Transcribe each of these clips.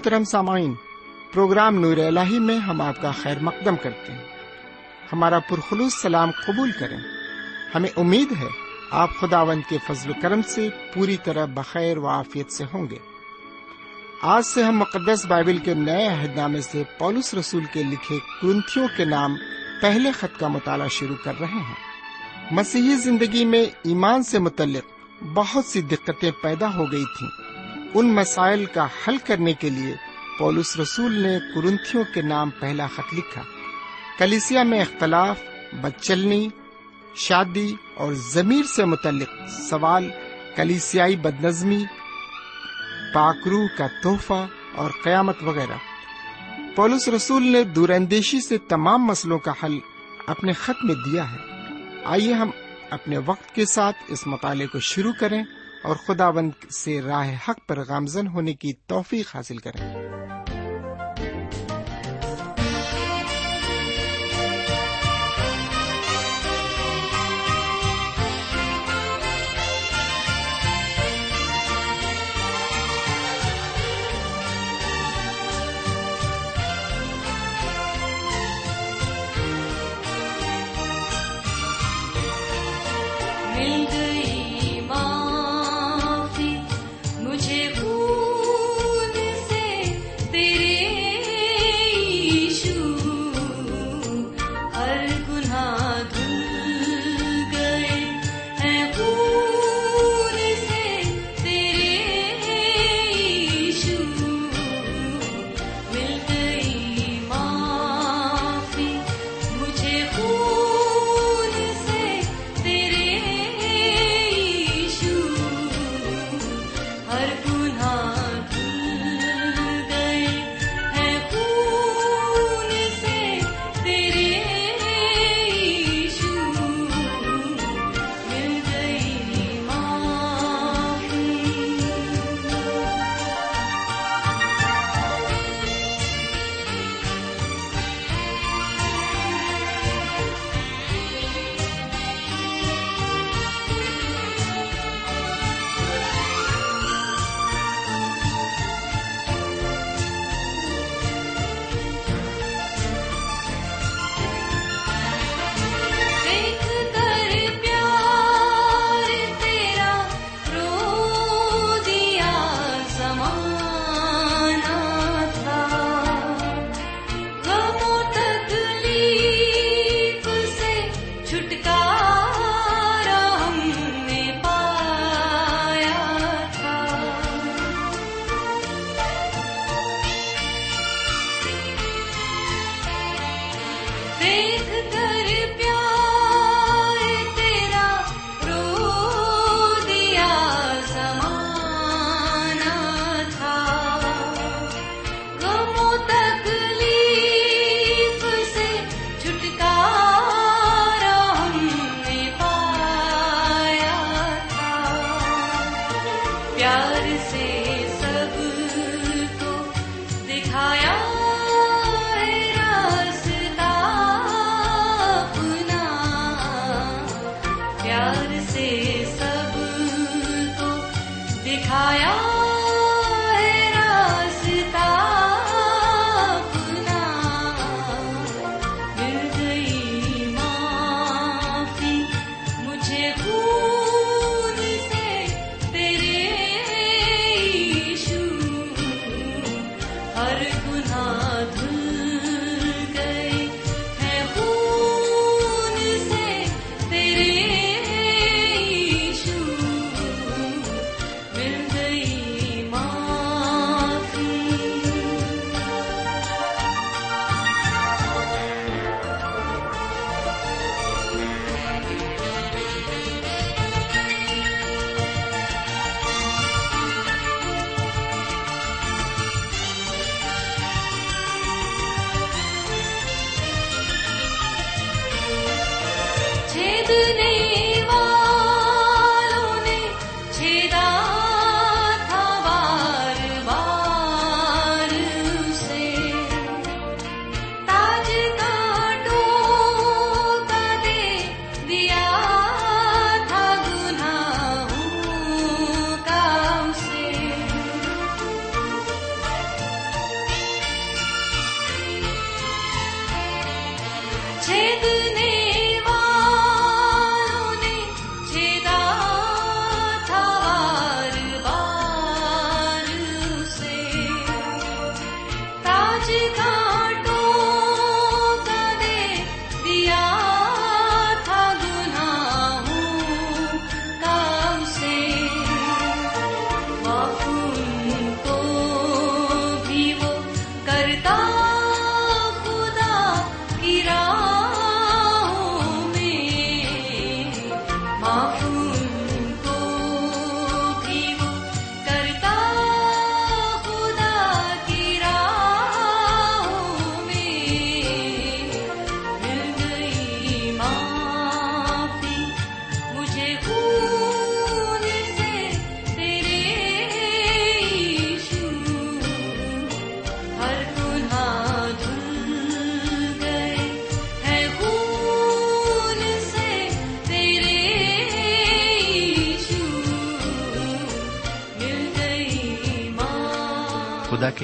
محترم سامعین، پروگرام نور الہی میں ہم آپ کا خیر مقدم کرتے ہیں۔ ہمارا پرخلوص سلام قبول کریں۔ ہمیں امید ہے آپ خداوند کے فضل و کرم سے پوری طرح بخیر و عافیت سے ہوں گے۔ آج سے ہم مقدس بائبل کے نئے عہد نامے سے پولس رسول کے لکھے کرنتھیوں کے نام پہلے خط کا مطالعہ شروع کر رہے ہیں۔ مسیحی زندگی میں ایمان سے متعلق بہت سی دقتیں پیدا ہو گئی تھیں۔ ان مسائل کا حل کرنے کے لیے پولس رسول نے کرنتھیوں کے نام پہلا خط لکھا۔ کلیسیا میں اختلاف، بدچلنی، شادی اور ضمیر سے متعلق سوال، کلیسیائی بدنظمی پاکرو کا تحفہ اور قیامت وغیرہ۔ پولس رسول نے دور اندیشی سے تمام مسئلوں کا حل اپنے خط میں دیا ہے۔ آئیے ہم اپنے وقت کے ساتھ اس مطالعے کو شروع کریں۔ اور خدا بند سے راہ حق پر گامزن ہونے کی توفیق حاصل کریں۔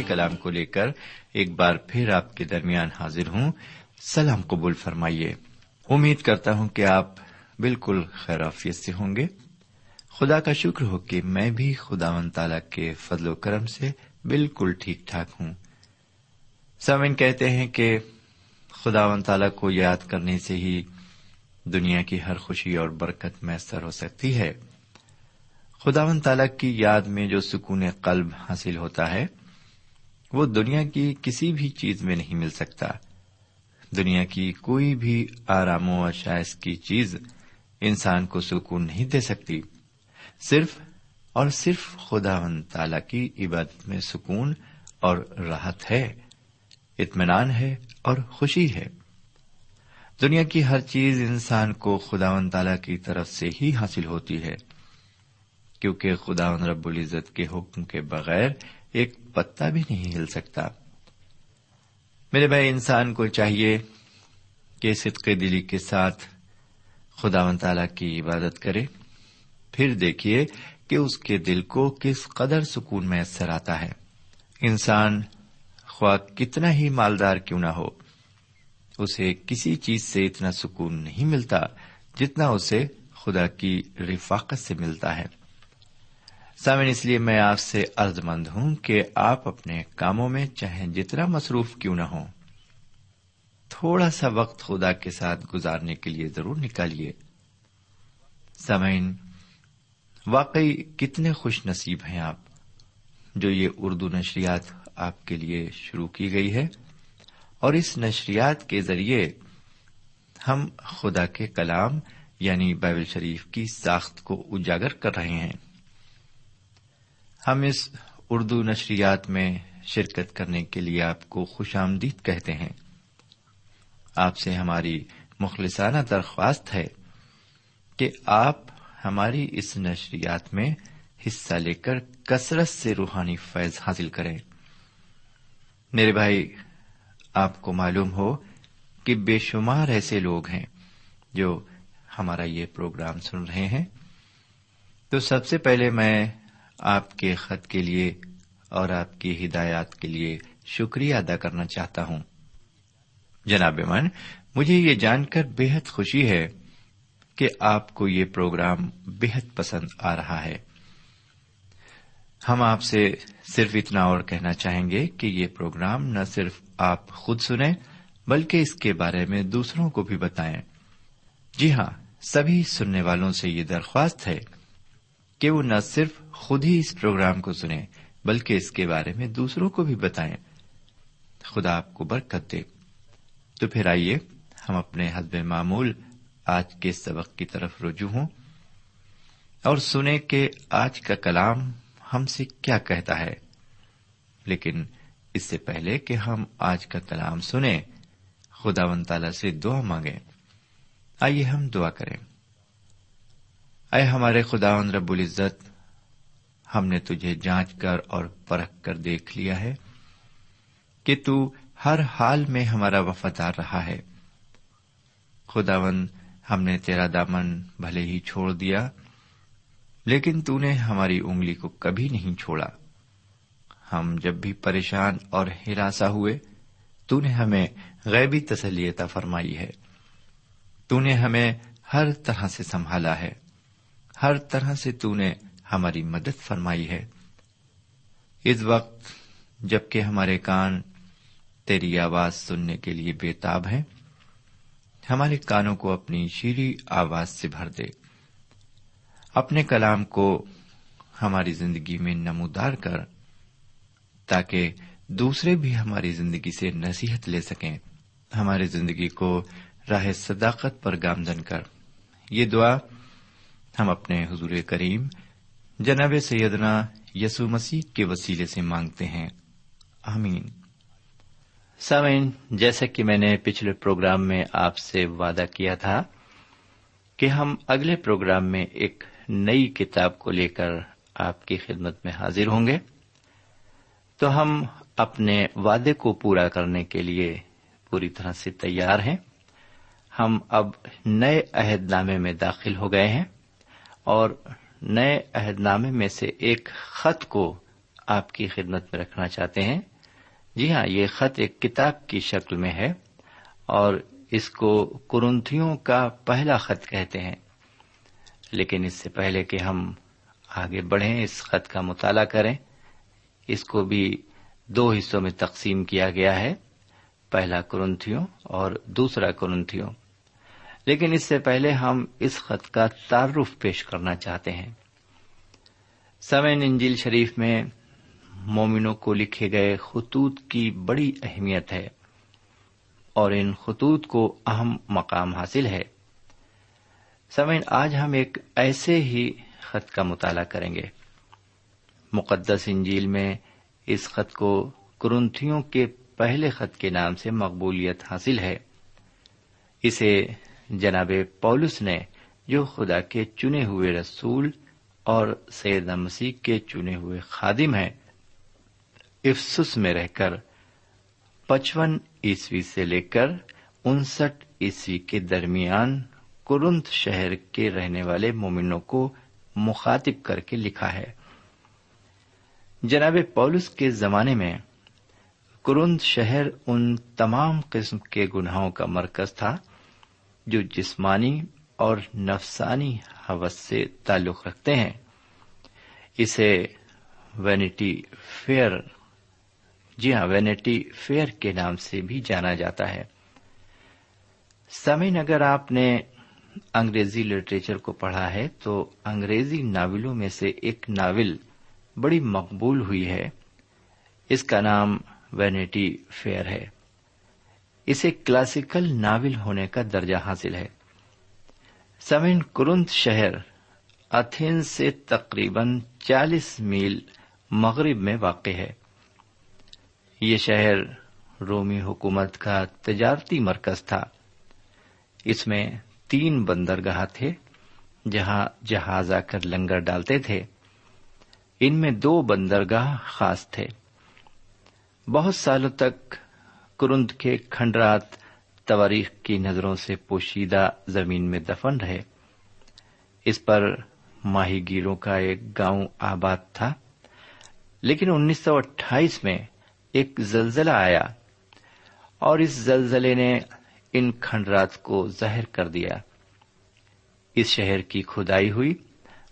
کلام کو لے کر ایک بار پھر آپ کے درمیان حاضر ہوں۔ سلام قبول فرمائیے۔ امید کرتا ہوں کہ آپ بالکل خیرافیت سے ہوں گے۔ خدا کا شکر ہو کہ میں بھی خدا و تعالی کے فضل و کرم سے بالکل ٹھیک ٹھاک ہوں۔ سمن کہتے ہیں کہ خدا و تعالی کو یاد کرنے سے ہی دنیا کی ہر خوشی اور برکت میسر ہو سکتی ہے۔ خدا و تعالی کی یاد میں جو سکون قلب حاصل ہوتا ہے وہ دنیا کی کسی بھی چیز میں نہیں مل سکتا۔ دنیا کی کوئی بھی آرام و شائز کی چیز انسان کو سکون نہیں دے سکتی۔ صرف اور صرف خدا و تعالی کی عبادت میں سکون اور راحت ہے۔ اطمینان ہے اور خوشی ہے۔ دنیا کی ہر چیز انسان کو خدا و تعالی کی طرف سے ہی حاصل ہوتی ہے۔ کیونکہ خدا رب العزت کے حکم کے بغیر ایک پتا بھی نہیں ہل سکتا۔ میرے بھائی، انسان کو چاہیے کہ صدقے دلی کے ساتھ خدا و تعالی کی عبادت کرے۔ پھر دیکھیے کہ اس کے دل کو کس قدر سکون میسر آتا ہے۔ انسان خواہ کتنا ہی مالدار کیوں نہ ہو، اسے کسی چیز سے اتنا سکون نہیں ملتا جتنا اسے خدا کی رفاقت سے ملتا ہے۔ سامن اس لیے میں آپ سے عرض مند ہوں کہ آپ اپنے کاموں میں چاہے جتنا مصروف کیوں نہ ہوں، تھوڑا سا وقت خدا کے ساتھ گزارنے کے لیے ضرور نکالیے۔ سامعین، واقعی کتنے خوش نصیب ہیں آپ جو یہ اردو نشریات آپ کے لیے شروع کی گئی ہے اور اس نشریات کے ذریعے ہم خدا کے کلام یعنی بائبل شریف کی ساخت کو اجاگر کر رہے ہیں۔ ہم اس اردو نشریات میں شرکت کرنے کے لیے آپ کو خوش آمدید کہتے ہیں۔ آپ سے ہماری مخلصانہ درخواست ہے کہ آپ ہماری اس نشریات میں حصہ لے کر کثرت سے روحانی فیض حاصل کریں۔ میرے بھائی، آپ کو معلوم ہو کہ بے شمار ایسے لوگ ہیں جو ہمارا یہ پروگرام سن رہے ہیں۔ تو سب سے پہلے میں آپ کے خط کے لیے اور آپ کی ہدایات کے لیے شکریہ ادا کرنا چاہتا ہوں۔ جناب من مجھے یہ جان کر بے حد خوشی ہے کہ آپ کو یہ پروگرام بے حد پسند آ رہا ہے۔ ہم آپ سے صرف اتنا اور کہنا چاہیں گے کہ یہ پروگرام نہ صرف آپ خود سنیں، بلکہ اس کے بارے میں دوسروں کو بھی بتائیں۔ جی ہاں سبھی سننے والوں سے یہ درخواست ہے کہ وہ نہ صرف خود ہی اس پروگرام کو سنیں، بلکہ اس کے بارے میں دوسروں کو بھی بتائیں۔ خدا آپ کو برکت دے۔ تو پھر آئیے، ہم اپنے حسب معمول آج کے سبق کی طرف رجوع ہوں اور سنیں کہ آج کا کلام ہم سے کیا کہتا ہے۔ لیکن اس سے پہلے کہ ہم آج کا کلام سنیں خدا ون تعالی سے دعا مانگیں۔ آئیے ہم دعا کریں۔ اے ہمارے خدا رب العزت، ہم نے تجھے جانچ کر اور پرکھ کر دیکھ لیا ہے کہ تو ہر حال میں ہمارا وفادار رہا ہے۔ خداون ہم نے تیرا دامن بھلے ہی چھوڑ دیا، لیکن تو نے ہماری انگلی کو کبھی نہیں چھوڑا۔ ہم جب بھی پریشان اور ہراساں ہوئے، تو نے ہمیں غیبی تسلیتا فرمائی ہے۔ تو نے ہمیں ہر طرح سے سنبھالا ہے۔ ہر طرح سے تو نے ہماری مدد فرمائی ہے۔ اس وقت جبکہ ہمارے کان تیری آواز سننے کے لیے بےتاب ہیں، ہمارے کانوں کو اپنی شیریں آواز سے بھر دے۔ اپنے کلام کو ہماری زندگی میں نمودار کر، تاکہ دوسرے بھی ہماری زندگی سے نصیحت لے سکیں۔ ہماری زندگی کو راہ صداقت پر گامزن کر۔ یہ دعا ہم اپنے حضور کریم جناب سیدنا یسو مسیح کے وسیلے سے مانگتے ہیں۔ آمین۔ سامعین، جیسا کہ میں نے پچھلے پروگرام میں آپ سے وعدہ کیا تھا کہ ہم اگلے پروگرام میں ایک نئی کتاب کو لے کر آپ کی خدمت میں حاضر ہوں گے۔ تو ہم اپنے وعدے کو پورا کرنے کے لیے پوری طرح سے تیار ہیں۔ ہم اب نئے عہد نامے میں داخل ہو گئے ہیں۔ اور نئے عہد نامے میں سے ایک خط کو آپ کی خدمت میں رکھنا چاہتے ہیں۔ جی ہاں یہ خط ایک کتاب کی شکل میں ہے اور اس کو کرنتھیوں کا پہلا خط کہتے ہیں۔ لیکن اس سے پہلے کہ ہم آگے بڑھیں، اس خط کا مطالعہ کریں۔ اس کو بھی دو حصوں میں تقسیم کیا گیا ہے۔ پہلا کرنتھیوں اور دوسرا کرنتھیوں۔ لیکن اس سے پہلے ہم اس خط کا تعارف پیش کرنا چاہتے ہیں۔ سمین انجیل شریف میں مومنوں کو لکھے گئے خطوط کی بڑی اہمیت ہے اور ان خطوط کو اہم مقام حاصل ہے۔ سمین آج ہم ایک ایسے ہی خط کا مطالعہ کریں گے۔ مقدس انجیل میں اس خط کو کرنتھیوں کے پہلے خط کے نام سے مقبولیت حاصل ہے۔ اسے جناب پولس نے جو خدا کے چنے ہوئے رسول اور سید مسیح کے چنے ہوئے خادم ہیں افسس میں رہ کر پچپن عیسوی سے لے کر انسٹھ عیسوی کے درمیان کرنت شہر کے رہنے والے مومنوں کو مخاطب کر کے لکھا ہے۔ جناب پولس کے زمانے میں کرند شہر ان تمام قسم کے گناہوں کا مرکز تھا۔ جو جسمانی اور نفسانی حوث سے تعلق رکھتے ہیں۔ اسے وینٹی فیئر جی ہاں وینٹی فیئر کے نام سے بھی جانا جاتا ہے۔ سمین اگر آپ نے انگریزی لٹریچر کو پڑھا ہے تو انگریزی ناولوں میں سے ایک ناول بڑی مقبول ہوئی ہے۔ اس کا نام وینٹی فیئر ہے۔ اسے کلاسیکل ناول ہونے کا درجہ حاصل ہے۔ سمین کرنت شہر اتھین سے تقریباً چالیس میل مغرب میں واقع ہے۔ یہ شہر رومی حکومت کا تجارتی مرکز تھا۔ اس میں تین بندرگاہ تھے جہاں جہاز آ کر لنگر ڈالتے تھے۔ ان میں دو بندرگاہ خاص تھے۔ بہت سالوں تک کرند کے کھنڈرات تواریخ کی نظروں سے پوشیدہ زمین میں دفن رہے۔ اس پر ماہی گیروں کا ایک گاؤں آباد تھا۔ لیکن انیس سو اٹھائیس میں ایک زلزلہ آیا اور اس زلزلے نے ان کھنڈرات کو ظاہر کر دیا۔ اس شہر کی کھدائی ہوئی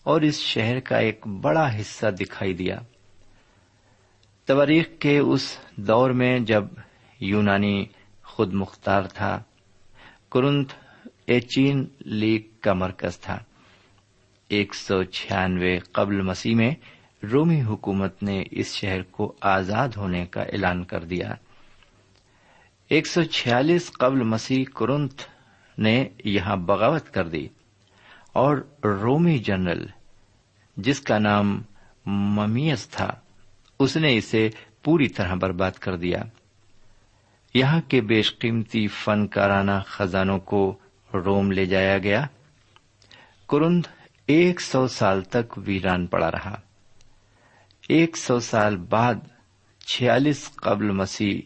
اور اس شہر کا ایک بڑا حصہ دکھائی دیا۔ تواریخ کے اس دور میں جب یونانی خود مختار تھا۔ کرنت ایچین لیگ کا مرکز تھا۔ ایک سو چھیانوے قبل مسیح میں رومی حکومت نے اس شہر کو آزاد ہونے کا اعلان کر دیا۔ ایک سو چھیالیس قبل مسیح کرنت نے یہاں بغاوت کر دی اور رومی جنرل، جس کا نام ممیس تھا، اس نے اسے پوری طرح برباد کر دیا۔ یہاں کے بیش قیمتی فنکارانہ خزانوں کو روم لے جایا گیا۔ کرند ایک سو سال تک ویران پڑا رہا۔ ایک سو سال بعد چھیالیس قبل مسیح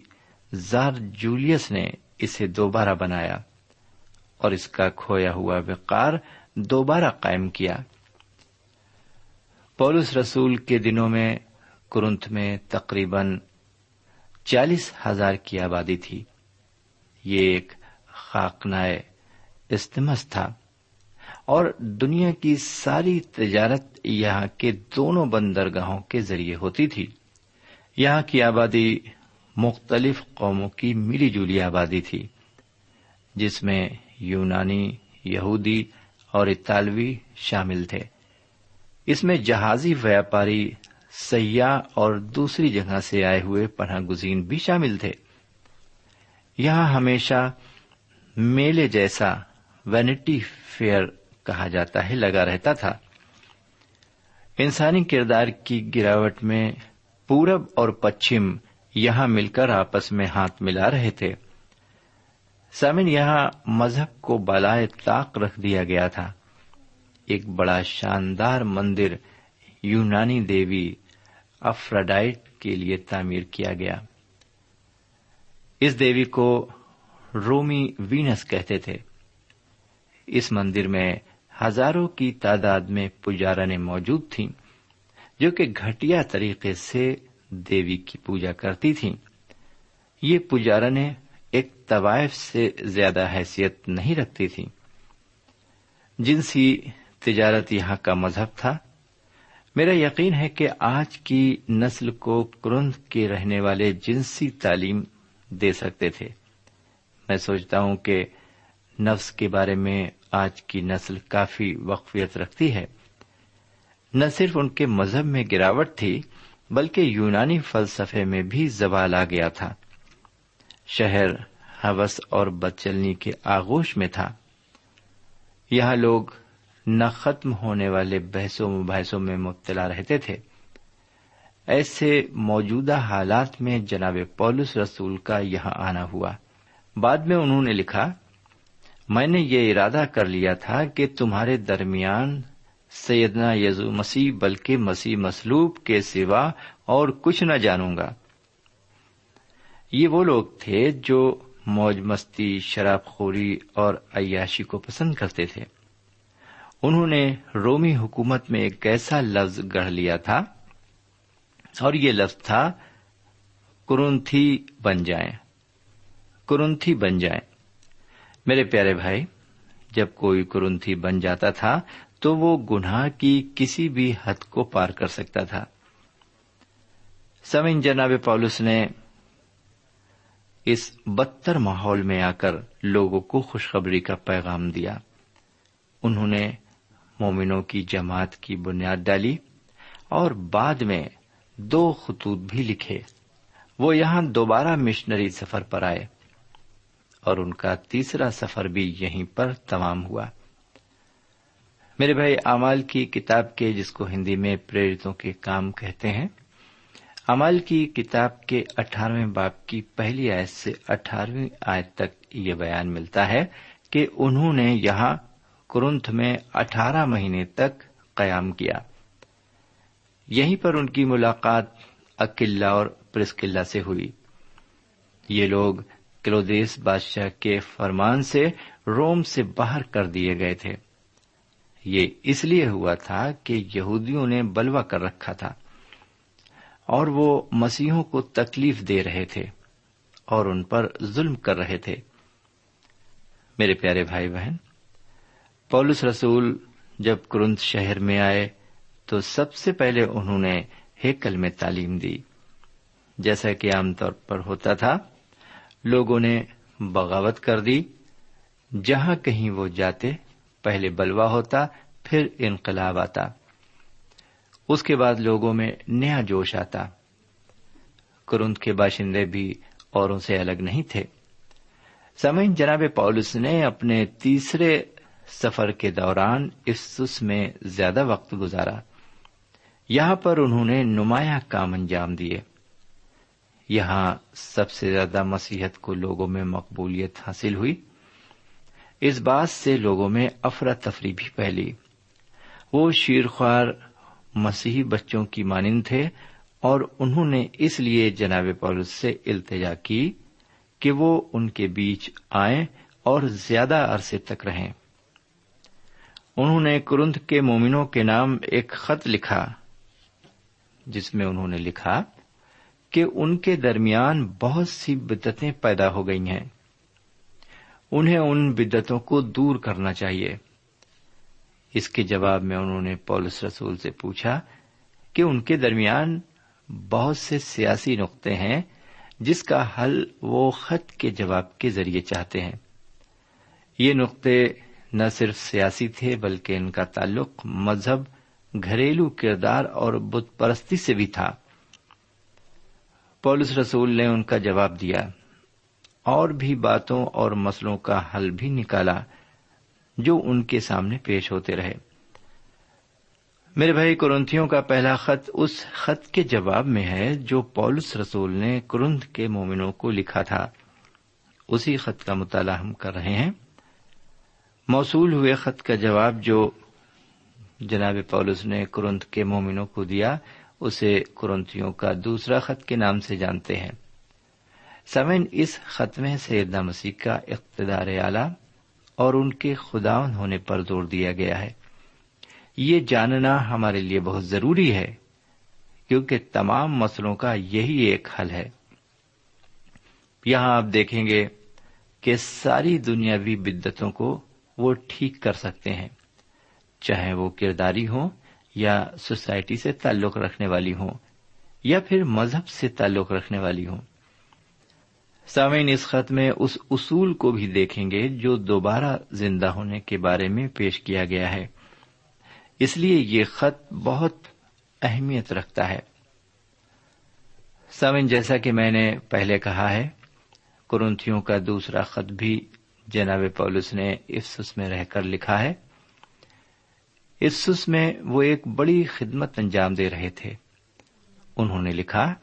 زار جولیس نے اسے دوبارہ بنایا اور اس کا کھویا ہوا وقار دوبارہ قائم کیا۔ پولس رسول کے دنوں میں کرنت میں تقریباً چالیس ہزار کی آبادی تھی۔ یہ ایک خاکنائے استمس تھا۔ اور دنیا کی ساری تجارت یہاں کے دونوں بندرگاہوں کے ذریعے ہوتی تھی۔ یہاں کی آبادی مختلف قوموں کی ملی جلی آبادی تھی، جس میں یونانی، یہودی اور اطالوی شامل تھے۔ اس میں جہازی ویاپاری سیاح اور دوسری جگہ سے آئے ہوئے پناہ گزین بھی شامل تھے۔ یہاں ہمیشہ میلے جیسا وینٹی فیئر کہا جاتا ہے، لگا رہتا تھا۔ انسانی کردار کی گراوٹ میں پورب اور پچھم یہاں مل کر آپس میں ہاتھ ملا رہے تھے۔ سامن، یہاں مذہب کو بالائے طاق رکھ دیا گیا تھا۔ ایک بڑا شاندار مندر یونانی دیوی افراڈائٹ کے لیے تعمیر کیا گیا۔ اس دیوی کو رومی وینس کہتے تھے۔ اس مندر میں ہزاروں کی تعداد میں پجارا موجود تھیں، جو کہ گھٹیا طریقے سے دیوی کی پوجا کرتی تھیں۔ یہ پجارا ایک طوائف سے زیادہ حیثیت نہیں رکھتی تھی جنسی تجارت یہاں کا مذہب تھا۔ میرا یقین ہے کہ آج کی نسل کو کرند کے رہنے والے جنسی تعلیم دے سکتے تھے۔ میں سوچتا ہوں کہ نفس کے بارے میں آج کی نسل کافی وقفیت رکھتی ہے۔ نہ صرف ان کے مذہب میں گراوٹ تھی، بلکہ یونانی فلسفے میں بھی زوال آ گیا تھا۔ شہر، حوث اور بدچلنی کے آغوش میں تھا۔ یہاں لوگ نہ ختم ہونے والے بحثوں مباحثوں میں مبتلا رہتے تھے۔ ایسے موجودہ حالات میں جناب پولس رسول کا یہاں آنا ہوا۔ بعد میں انہوں نے لکھا، میں نے یہ ارادہ کر لیا تھا کہ تمہارے درمیان سیدنا یزو مسیح، بلکہ مسیح مسلوب کے سوا اور کچھ نہ جانوں گا۔ یہ وہ لوگ تھے جو موج مستی، شراب خوری اور عیاشی کو پسند کرتے تھے۔ انہوں نے رومی حکومت میں ایک ایسا لفظ گڑھ لیا تھا اور یہ لفظ تھا کرنتھی بن جائیں۔ کرنتھی بن جائیں۔ میرے پیارے بھائی، جب کوئی کرنتھی بن جاتا تھا تو وہ گناہ کی کسی بھی حد کو پار کر سکتا تھا۔ سمن جناب پولس نے اس بدتر ماحول میں آ کر لوگوں کو خوشخبری کا پیغام دیا۔ انہوں نے مومنوں کی جماعت کی بنیاد ڈالی اور بعد میں دو خطوط بھی لکھے۔ وہ یہاں دوبارہ مشنری سفر پر آئے اور ان کا تیسرا سفر بھی یہیں پر تمام ہوا۔ میرے بھائی امال کی کتاب کے جس کو ہندی میں پریرتوں کے کام کہتے ہیں امال کی کتاب کے اٹھارہویں باپ کی پہلی آیت سے اٹھارہویں آیت تک یہ بیان ملتا ہے کہ انہوں نے یہاں کرنتھ میں اٹھارہ مہینے تک قیام کیا۔ یہیں پر ان کی ملاقات اکلا اور پرسکلا سے ہوئی۔ یہ لوگ کلودیس بادشاہ کے فرمان سے روم سے باہر کر دیے گئے تھے۔ یہ اس لیے ہوا تھا کہ یہودیوں نے بلوا کر رکھا تھا اور وہ مسیحوں کو تکلیف دے رہے تھے اور ان پر ظلم کر رہے تھے۔ میرے پیارے بھائی بہن پولس رسول جب کرنت شہر میں آئے تو سب سے پہلے انہوں نے ہیکل میں تعلیم دی۔ جیسا کہ عام طور پر ہوتا تھا، لوگوں نے بغاوت کر دی۔ جہاں کہیں وہ جاتے، پہلے بلوا ہوتا، پھر انقلاب آتا۔ اس کے بعد لوگوں میں نیا جوش آتا۔ کرند کے باشندے بھی اوروں سے الگ نہیں تھے۔ سمعین جناب پولس نے اپنے تیسرے سفر کے دوران اس میں زیادہ وقت گزارا۔ یہاں پر انہوں نے نمایاں کام انجام دیے۔ یہاں سب سے زیادہ مسیحت کو لوگوں میں مقبولیت حاصل ہوئی۔ اس بات سے لوگوں میں افراتفری بھی پھیلی۔ وہ شیرخوار مسیحی بچوں کی مانند تھے اور انہوں نے اس لیے جناب پولس سے التجا کی کہ وہ ان کے بیچ آئیں اور زیادہ عرصے تک رہیں۔ انہوں نے کرند کے مومنوں کے نام ایک خط لکھا، جس میں انہوں نے لکھا کہ ان کے درمیان بہت سی بدتیں پیدا ہو گئی ہیں۔ انہیں ان بدتوں کو دور کرنا چاہیے۔ اس کے جواب میں انہوں نے پولس رسول سے پوچھا کہ ان کے درمیان بہت سے سیاسی نقطے ہیں جس کا حل وہ خط کے جواب کے ذریعے چاہتے ہیں۔ یہ نقطے نہ صرف سیاسی تھے بلکہ ان کا تعلق مذہب، گھریلو کردار اور بت پرستی سے بھی تھا۔ پولس رسول نے ان کا جواب دیا۔ اور بھی باتوں اور مسلوں کا حل بھی نکالا جو ان کے سامنے پیش ہوتے رہے۔ میرے بھائی، کرنتھیوں کا پہلا خط اس خط کے جواب میں ہے جو پولس رسول نے کرنت کے مومنوں کو لکھا تھا۔ اسی خط کا مطالعہ ہم کر رہے ہیں۔ موصول ہوئے خط کا جواب جو جناب پولس نے کرنت کے مومنوں کو دیا، اسے کرنتھیوں کا دوسرا خط کے نام سے جانتے ہیں۔ سمن اس خط میں سیدنا مسیح کا اقتدار اعلی اور ان کے خداون ہونے پر زور دیا گیا ہے۔ یہ جاننا ہمارے لیے بہت ضروری ہے، کیونکہ تمام مسلوں کا یہی ایک حل ہے۔ یہاں آپ دیکھیں گے کہ ساری دنیاوی بدتوں کو وہ ٹھیک کر سکتے ہیں۔ چاہے وہ کرداری ہوں یا سوسائٹی سے تعلق رکھنے والی ہوں یا پھر مذہب سے تعلق رکھنے والی ہوں۔ سامعین، اس خط میں اس اصول کو بھی دیکھیں گے جو دوبارہ زندہ ہونے کے بارے میں پیش کیا گیا ہے۔ اس لیے یہ خط بہت اہمیت رکھتا ہے۔ سامعین، جیسا کہ میں نے پہلے کہا ہے کرنتھیوں کا دوسرا خط بھی جناب پولس نے افسس میں رہ کر لکھا ہے افسس میں وہ ایک بڑی خدمت انجام دے رہے تھے۔ انہوں نے لکھا،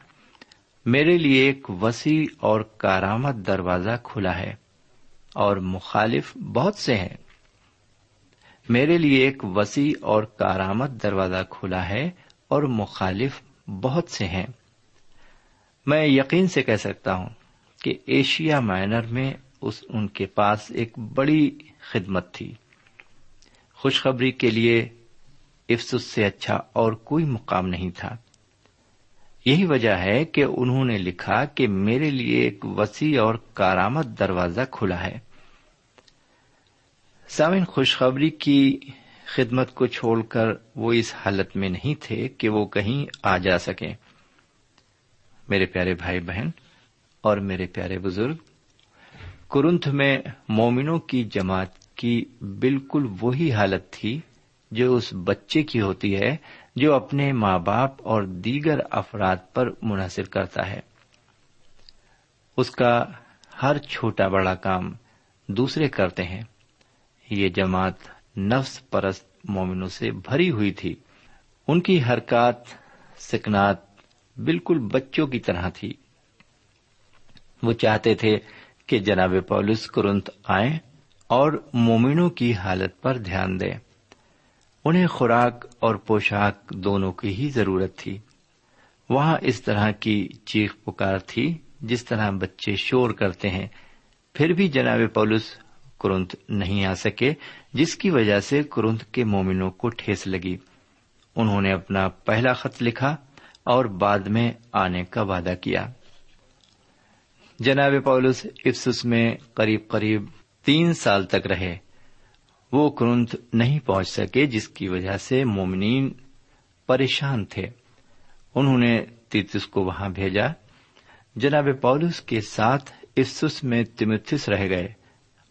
میرے لیے ایک وسیع اور کارآمد دروازہ کھلا ہے اور مخالف بہت سے ہیں۔ میرے لیے ایک وسیع اور کارآمد دروازہ کھلا ہے اور مخالف بہت سے ہیں۔ میں یقین سے کہہ سکتا ہوں کہ ایشیا مائنر میں اس ان کے پاس ایک بڑی خدمت تھی۔ خوشخبری کے لیے افسوس سے اچھا اور کوئی مقام نہیں تھا۔ یہی وجہ ہے کہ انہوں نے لکھا کہ میرے لیے ایک وسیع اور کارآمد دروازہ کھلا ہے۔ سامن خوشخبری کی خدمت کو چھوڑ کر وہ اس حالت میں نہیں تھے کہ وہ کہیں آ جا سکیں۔ میرے پیارے بھائی بہن اور میرے پیارے بزرگ کرنتھ میں مومنوں کی جماعت کی بالکل وہی حالت تھی جو اس بچے کی ہوتی ہے، جو اپنے ماں باپ اور دیگر افراد پر منحصر کرتا ہے۔ اس کا ہر چھوٹا بڑا کام دوسرے کرتے ہیں۔ یہ جماعت نفس پرست مومنوں سے بھری ہوئی تھی۔ ان کی حرکات، سکنات بالکل بچوں کی طرح تھی۔ وہ چاہتے تھے کہ جناب پولس کرنت آئیں اور مومنوں کی حالت پر دھیان دیں۔ انہیں خوراک اور پوشاک دونوں کی ہی ضرورت تھی۔ وہاں اس طرح کی چیخ پکار تھی جس طرح بچے شور کرتے ہیں۔ پھر بھی جناب پولس کرنت نہیں آ سکے، جس کی وجہ سے کرنت کے مومنوں کو ٹھیس لگی۔ انہوں نے اپنا پہلا خط لکھا اور بعد میں آنے کا وعدہ کیا۔ جناب پولس افسس میں قریب قریب تین سال تک رہے۔ وہ کرنت نہیں پہنچ سکے، جس کی وجہ سے مومنین پریشان تھے۔ انہوں نے تیتس کو وہاں بھیجا۔ جناب پولس کے ساتھ افسس میں تمتس رہ گئے۔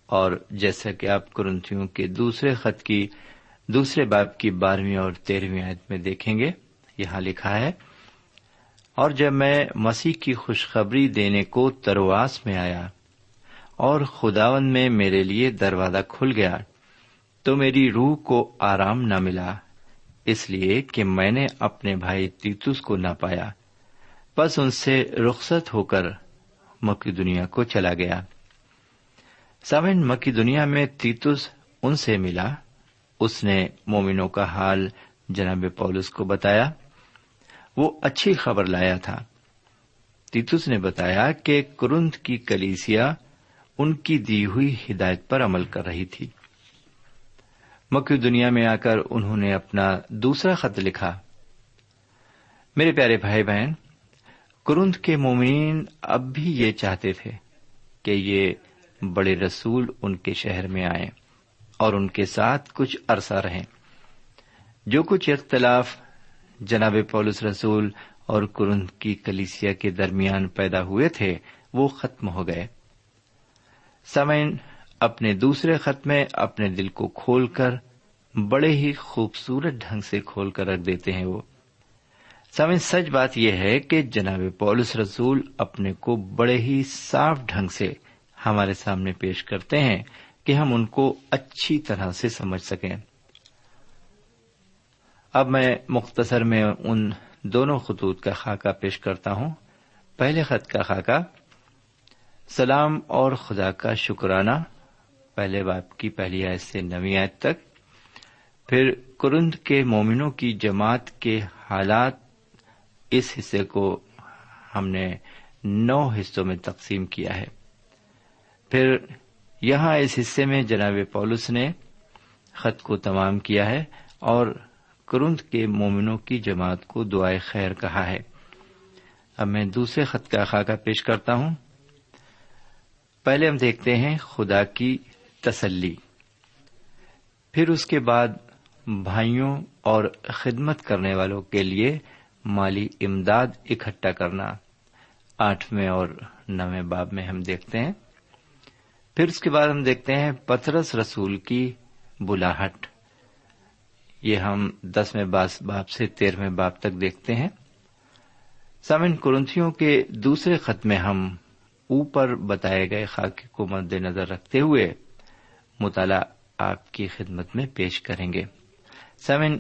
اور جیسا کہ آپ کرنتھیوں کے دوسرے خط کی، دوسرے باپ کی بارہویں اور تیرہویں آیت میں دیکھیں گے، یہاں لکھا ہے اور جب میں مسیح کی خوشخبری دینے کو ترواس میں آیا اور خداون میں میرے لیے دروازہ کھل گیا، تو میری روح کو آرام نہ ملا، اس لیے کہ میں نے اپنے بھائی تیتس کو نہ پایا۔ بس ان سے رخصت ہو کر مکی دنیا کو چلا گیا۔ سمن مکی دنیا میں تیتس ان سے ملا۔ اس نے مومنوں کا حال جناب پولس کو بتایا۔ وہ اچھی خبر لایا تھا۔ تیتس نے بتایا کہ کرنت کی کلیسیا ان کی دی ہوئی ہدایت پر عمل کر رہی تھی۔ مکی دنیا میں آ کر انہوں نے اپنا دوسرا خط لکھا۔ میرے پیارے بھائی بہن، کرنت کے مومین اب بھی یہ چاہتے تھے کہ یہ بڑے رسول ان کے شہر میں آئے اور ان کے ساتھ کچھ عرصہ رہے جو کچھ اختلاف جناب پولس رسول اور کرند کی کلیسیا کے درمیان پیدا ہوئے تھے، وہ ختم ہو گئے۔ سمین اپنے دوسرے خط میں اپنے دل کو کھول کر بڑے ہی خوبصورت ڈھنگ سے کھول کر رکھ دیتے ہیں وہ۔ سمن سچ بات یہ ہے کہ جناب پولس رسول اپنے کو بڑے ہی صاف ڈھنگ سے ہمارے سامنے پیش کرتے ہیں کہ ہم ان کو اچھی طرح سے سمجھ سکیں۔ اب میں مختصر میں ان دونوں خطوط کا خاکہ پیش کرتا ہوں۔ پہلے خط کا خاکہ، سلام اور خدا کا شکرانہ، پہلے باپ کی پہلی آیت سے نوی آیت تک۔ پھر کرند کے مومنوں کی جماعت کے حالات، اس حصے کو ہم نے نو حصوں میں تقسیم کیا ہے۔ پھر یہاں اس حصے میں جناب پولس نے خط کو تمام کیا ہے اور کرند کے مومنوں کی جماعت کو دعائے خیر کہا ہے۔ اب میں دوسرے خط کا خاکہ پیش کرتا ہوں۔ پہلے ہم دیکھتے ہیں خدا کی تسلی۔ پھر اس کے بعد بھائیوں اور خدمت کرنے والوں کے لیے مالی امداد اکٹھا کرنا۔ آٹھویں اور نویں باب میں ہم دیکھتے ہیں۔ پھر اس کے بعد ہم دیکھتے ہیں پترس رسول کی بلاہٹ۔ یہ ہم دسویں باب سے تیرہویں باب تک دیکھتے ہیں۔ سمن کرنتھیوں کے دوسرے خط میں ہم اوپر بتائے گئے خاکے کو مد نظر رکھتے ہوئے مطالعہ آپ کی خدمت میں پیش کریں گے۔ سمن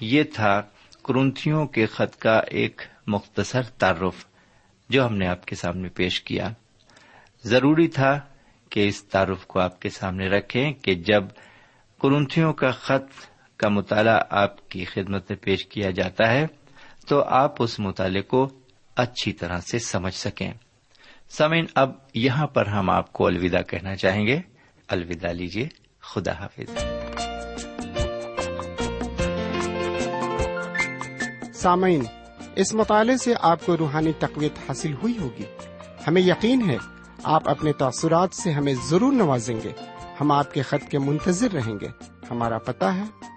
یہ تھا کرنتھیوں کے خط کا ایک مختصر تعارف جو ہم نے آپ کے سامنے پیش کیا۔ ضروری تھا کہ اس تعارف کو آپ کے سامنے رکھیں کہ جب کرنتھیوں کا خط کا مطالعہ آپ کی خدمت میں پیش کیا جاتا ہے، تو آپ اس مطالعے کو اچھی طرح سے سمجھ سکیں۔ سمین اب یہاں پر ہم آپ کو الوداع کہنا چاہیں گے۔ الوداع لیجیے خدا حافظ۔ سامعین، اس مطالعے سے آپ کو روحانی تقویت حاصل ہوئی ہوگی۔ ہمیں یقین ہے، آپ اپنے تاثرات سے ہمیں ضرور نوازیں گے۔ ہم آپ کے خط کے منتظر رہیں گے۔ ہمارا پتا ہے